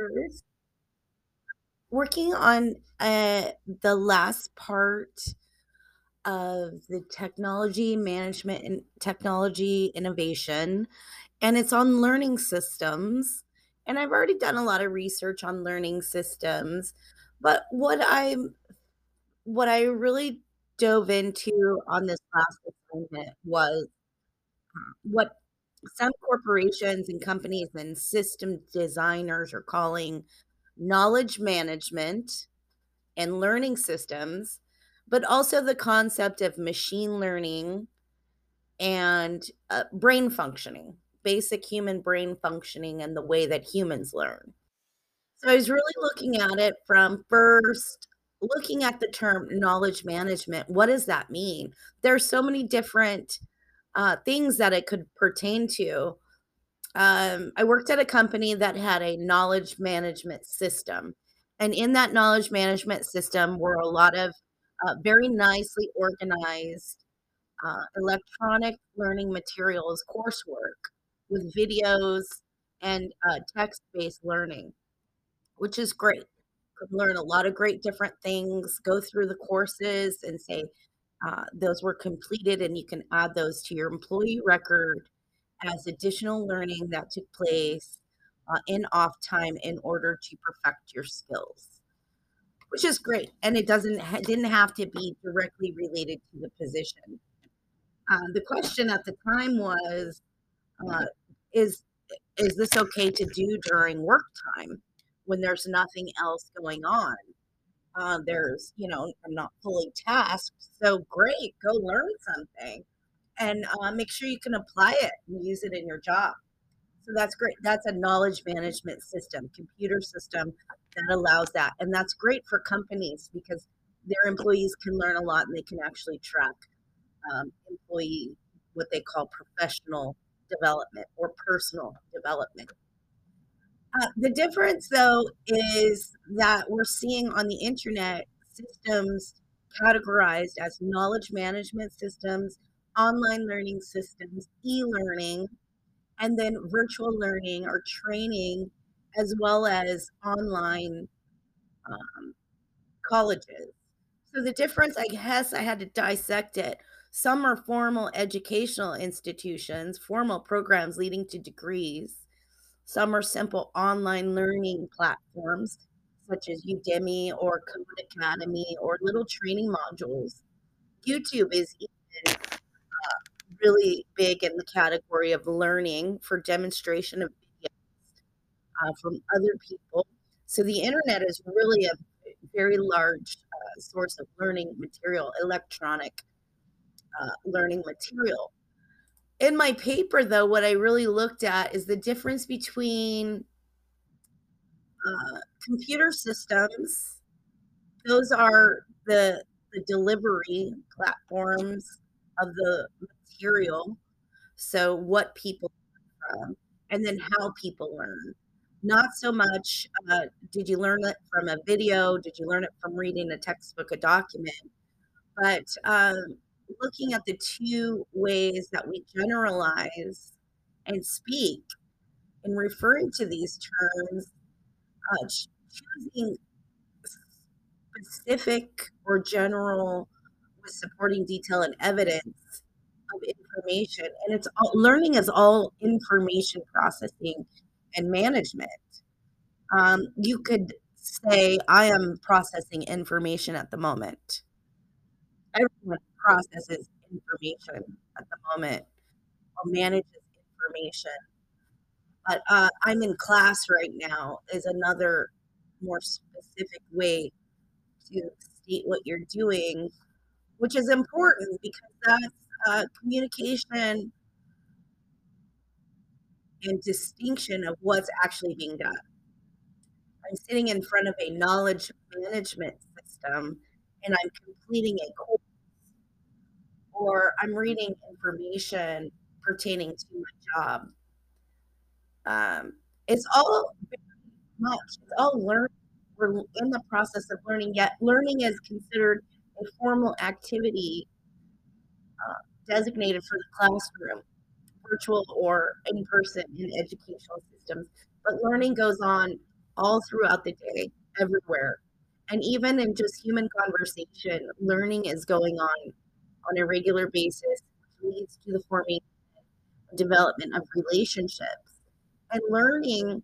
years working on uh, the last part of the technology management and technology innovation, and it's on learning systems. And I've already done a lot of research on learning systems, but what I'm what I really dove into on this last assignment was what some corporations and companies and system designers are calling knowledge management and learning systems, but also the concept of machine learning and uh, brain functioning, basic human brain functioning, and the way that humans learn. So I was really looking at it from first looking at the term knowledge management. What does that mean? There are so many different uh, things that it could pertain to. Um, I worked at a company that had a knowledge management system. And in that knowledge management system were a lot of uh, very nicely organized uh, electronic learning materials coursework with videos and uh, text based learning, which is great. Could learn a lot of great different things, go through the courses and say, uh, those were completed, and you can add those to your employee record as additional learning that took place uh, in off time in order to perfect your skills, which is great. And it doesn't didn't have to be directly related to the position. Um, the question at the time was, uh, is is this okay to do during work time when there's nothing else going on? Uh, there's, you know, I'm not fully tasked. So great, go learn something and uh, make sure you can apply it and use it in your job. So that's great. That's a knowledge management system, computer system that allows that. And that's great for companies because their employees can learn a lot and they can actually track um, employee, what they call professional development or personal development. Uh, the difference, though, is that we're seeing on the internet systems categorized as knowledge management systems, online learning systems, e learning, and then virtual learning or training, as well as online um, colleges. So, the difference, I guess, I had to dissect it. Some are formal educational institutions, formal programs leading to degrees some are simple online learning platforms such as Udemy or Code Academy or little training modules. YouTube is even uh, really big in the category of learning for demonstration of videos uh, from other people. So the internet is really a very large uh, source of learning material, electronic uh, learning material in my paper though what i really looked at is the difference between uh, computer systems. Those are the the delivery platforms of the material. So what people from and then how people learn. Not so much uh, did you learn it from a video? Did you learn it from reading a textbook a document? But um, looking at the two ways that we generalize and speak in referring to these terms, uh, choosing specific or general with supporting detail and evidence of information. And it's all learning is all information processing and management. Um, you could say, I am processing information at the moment. Everyone processes information at the moment or manages information. But uh, I'm in class right now is another more specific way to state what you're doing, which is important because that's uh, communication and distinction of what's actually being done. I'm sitting in front of a knowledge management system and I'm completing a course or I'm reading information pertaining to my job. Um, it's all much. It's all learning. We're in the process of learning. Yet learning is considered a formal activity uh, designated for the classroom, virtual or in person in educational systems. But learning goes on all throughout the day, everywhere. And even in just human conversation, learning is going on on a regular basis, leads to the formation development of relationships. And learning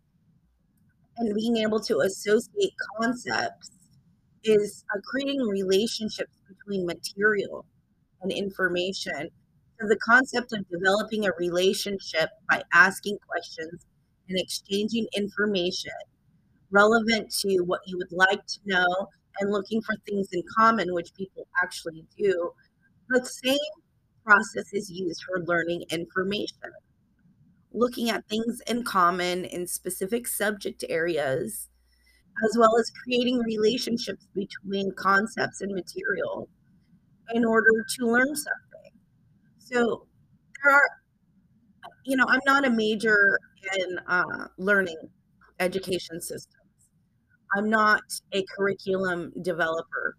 and being able to associate concepts is uh, creating relationships between material and information. So the concept of developing a relationship by asking questions and exchanging information relevant to what you would like to know and looking for things in common, which people actually do. The same process is used for learning information. Looking at things in common in specific subject areas, as well as creating relationships between concepts and material in order to learn something. So there are, you know, I'm not a major in uh, learning education systems. I'm not a curriculum developer,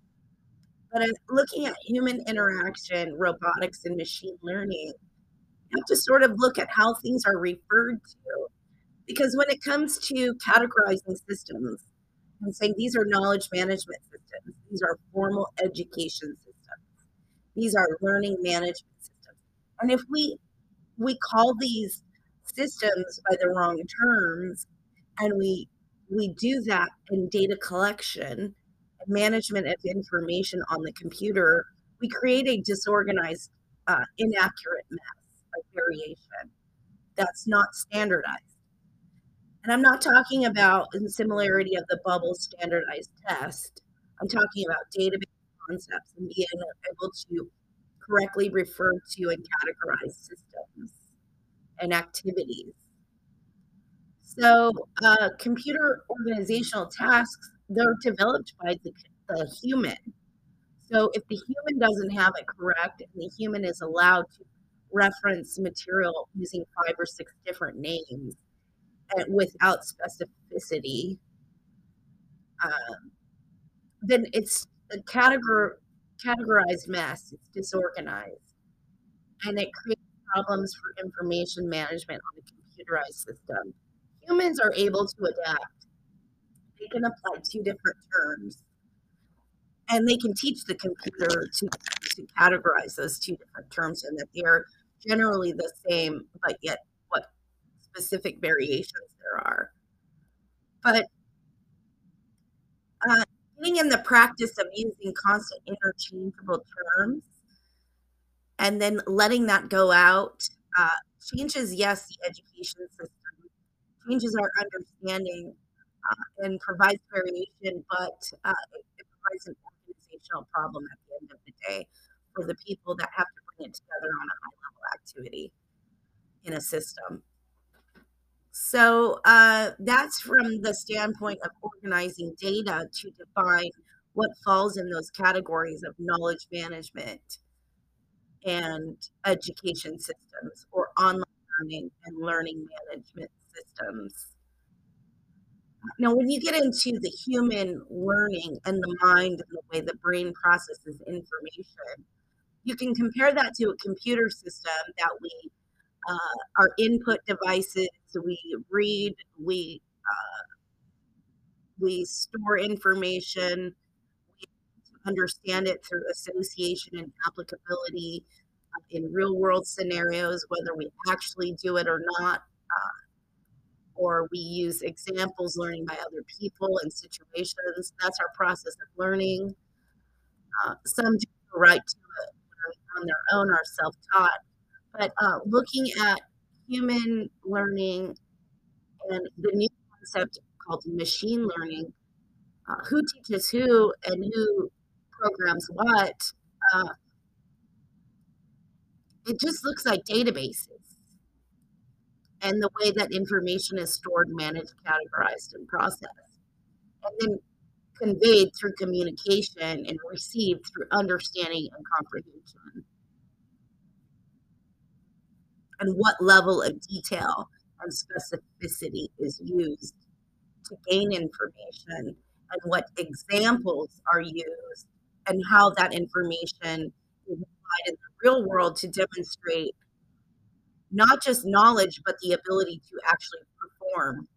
but looking at human interaction, robotics, and machine learning. You have to sort of look at how things are referred to. Because when it comes to categorizing systems and saying these are knowledge management systems, these are formal education systems, these are learning management systems. And if we we call these systems by the wrong terms and we we do that in data collection management of information on the computer we create a disorganized uh, inaccurate mess of variation that's not standardized and i'm not talking about the similarity of the bubble standardized test i'm talking about database concepts and being able to correctly refer to and categorize systems and activities. So, uh, computer organizational tasks, they're developed by the, the human. So, if the human doesn't have it correct and the human is allowed to reference material using five or six different names and without specificity, um, then it's a categor- categorized mess, it's disorganized, and it creates problems for information management on a computerized system. Humans are able to adapt. They can apply two different terms and they can teach the computer to, to categorize those two different terms and that they're generally the same, but yet what specific variations there are. But uh, getting in the practice of using constant interchangeable terms and then letting that go out uh, changes, yes, the education system, changes our understanding uh, and provides variation, but uh, it, provides an organizational problem at the end of the day for the people that have to bring it together on a high level activity in a system. So uh, that's from the standpoint of organizing data to define what falls in those categories of knowledge management and education systems or online learning and learning management systems. Now, when you get into the human learning and the mind and the way the brain processes information, you can compare that to a computer system that we uh, our input devices we read we uh, we store information we understand it through association and applicability uh, in real world scenarios, whether we actually do it or not, uh, or we use examples learning by other people and situations. That's our process of learning. Uh, some do the right to it on their own, are self taught. But uh, looking at human learning and the new concept called machine learning, uh, who teaches who and who programs what, uh, it just looks like databases and the way that information is stored, managed, categorized, and processed, and then conveyed through communication and received through understanding and comprehension. And what level of detail and specificity is used to gain information, and what examples are used? And how that information is applied in the real world to demonstrate not just knowledge, but the ability to actually perform.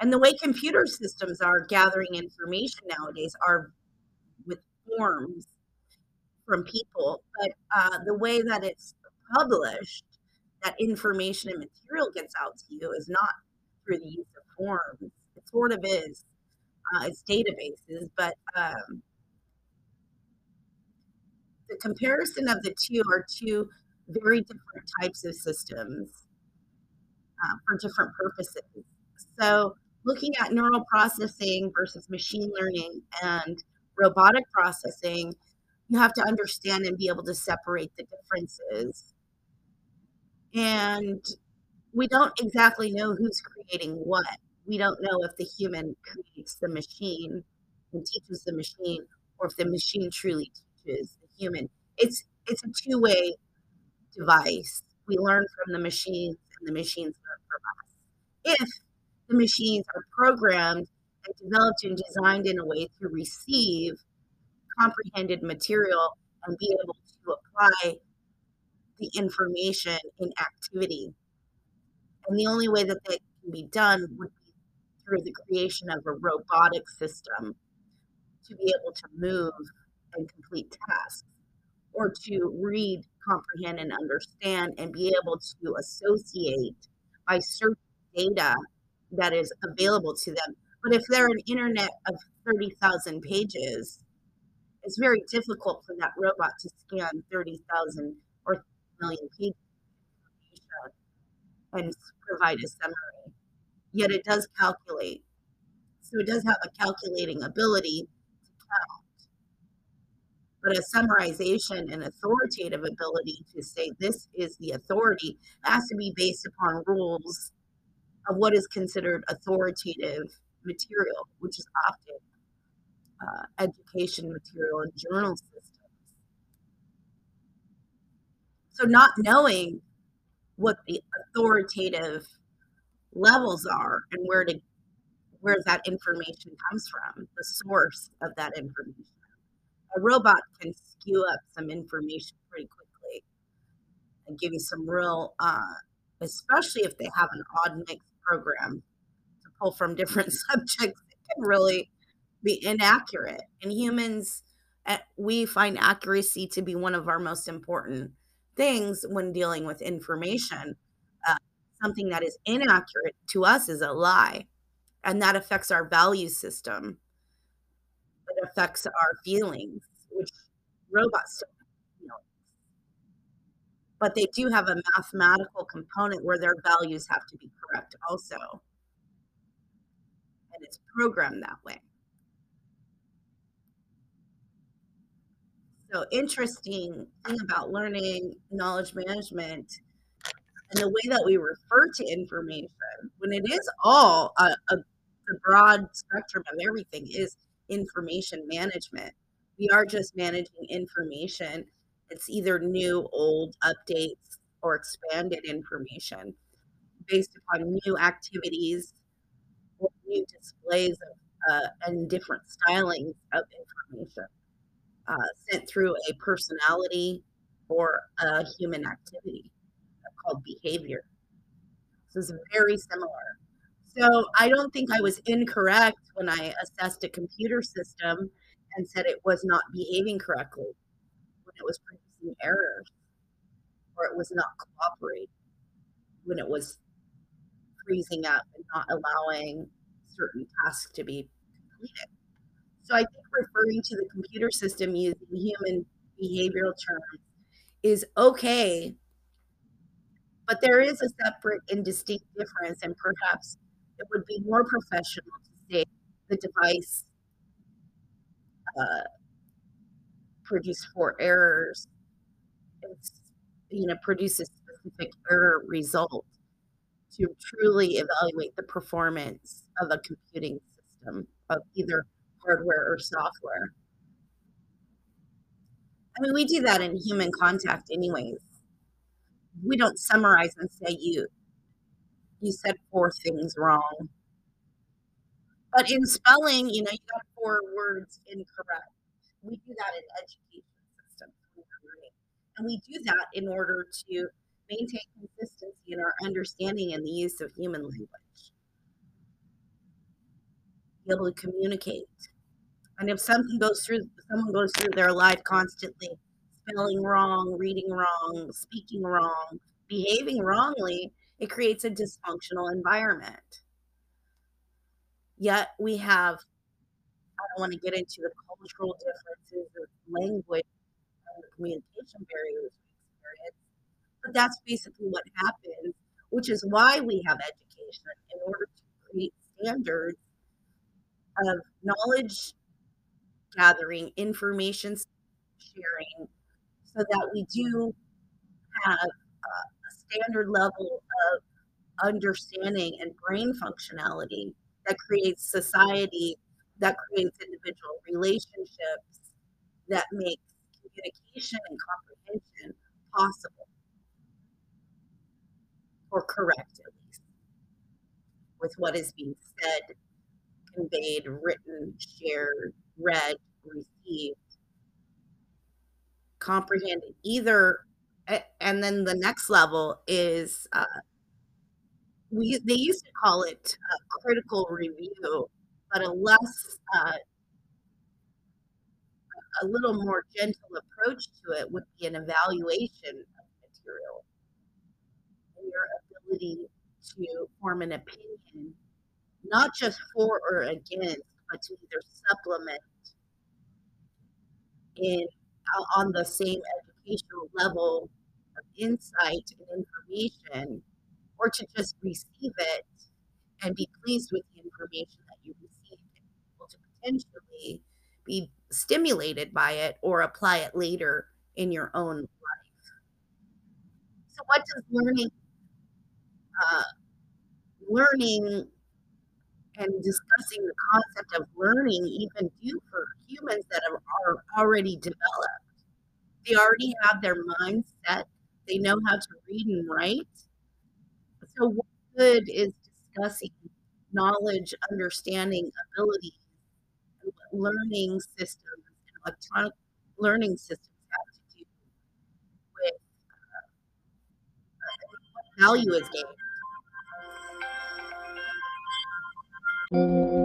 And the way computer systems are gathering information nowadays are with forms from people, but uh, the way that it's published, that information and material gets out to you is not through the use of forms. It sort of is. Uh, it's databases, but um, the comparison of the two are two very different types of systems uh, for different purposes. So, looking at neural processing versus machine learning and robotic processing, you have to understand and be able to separate the differences. And we don't exactly know who's creating what. We don't know if the human creates the machine and teaches the machine, or if the machine truly teaches the human. It's it's a two way device. We learn from the machines, and the machines learn from us. If the machines are programmed and developed and designed in a way to receive comprehended material and be able to apply the information in activity. And the only way that that can be done would be through the creation of a robotic system to be able to move and complete tasks or to read, comprehend, and understand and be able to associate by certain data that is available to them. But if they're an internet of 30,000 pages, it's very difficult for that robot to scan 30,000 or million pages and provide a summary. Yet it does calculate. So it does have a calculating ability to count. But a summarization and authoritative ability to say this is the authority has to be based upon rules of what is considered authoritative material, which is often uh, education material and journal systems. So, not knowing what the authoritative levels are and where to where that information comes from, the source of that information. A robot can skew up some information pretty quickly and give you some real, uh, especially if they have an odd mix program to pull from different subjects, it can really be inaccurate. And humans, eh, we find accuracy to be one of our most important things when dealing with information. Uh, something that is inaccurate to us is a lie, and that affects our value system. Affects our feelings, which robots don't. But they do have a mathematical component where their values have to be correct, also. And it's programmed that way. So interesting thing about learning knowledge management and the way that we refer to information when it is all a, a the broad spectrum of everything is information management. We are just managing information. It's either new, old, updates, or expanded information based upon new activities or new displays of, uh, and different stylings of information uh, sent through a personality or a human activity called behavior. So it's very similar. So I don't think I was incorrect when I assessed a computer system and said it was not behaving correctly, when it was producing errors, or it was not cooperating, when it was freezing up and not allowing certain tasks to be completed. So I think referring to the computer system using human behavioral terms is okay, but there is a separate and distinct difference, and perhaps it would be more professional to say the device uh, produced four errors. It's, you know, produces specific error result to truly evaluate the performance of a computing system of either hardware or software. I mean, we do that in human contact, anyways. We don't summarize and say you you said four things wrong. But in spelling, you know, you got four words incorrect. We do that in education systems, and we do that in order to maintain consistency in our understanding and the use of human language. be able to communicate. And if something goes through someone goes through their life constantly spelling wrong, reading wrong, speaking wrong, behaving wrongly, it creates a dysfunctional environment. Yet we have I don't wanna get into the cultural differences of language and the communication barriers but that's basically what happens, which is why we have education in order to create standards of knowledge gathering, information sharing, so that we do have a, a standard level of understanding and brain functionality that creates society, that creates individual relationships, that makes communication and comprehension possible. Or correct, at least, with what is being said, conveyed, written, shared, read, received, comprehended either and then the next level is uh, we they used to call it a critical review, but a less uh, a little more gentle approach to it would be an evaluation of material. And your ability to form an opinion, not just for or against, but to either supplement in uh, on the same educational level of insight and information or to just receive it and be pleased with the information that you received able to potentially be stimulated by it or apply it later in your own life. So what does learning uh, learning and discussing the concept of learning even do for humans that are already developed? They already have their mind set. They know how to read and write. So what good is discussing knowledge, understanding, what learning systems and electronic learning systems have to do with uh, value is gained?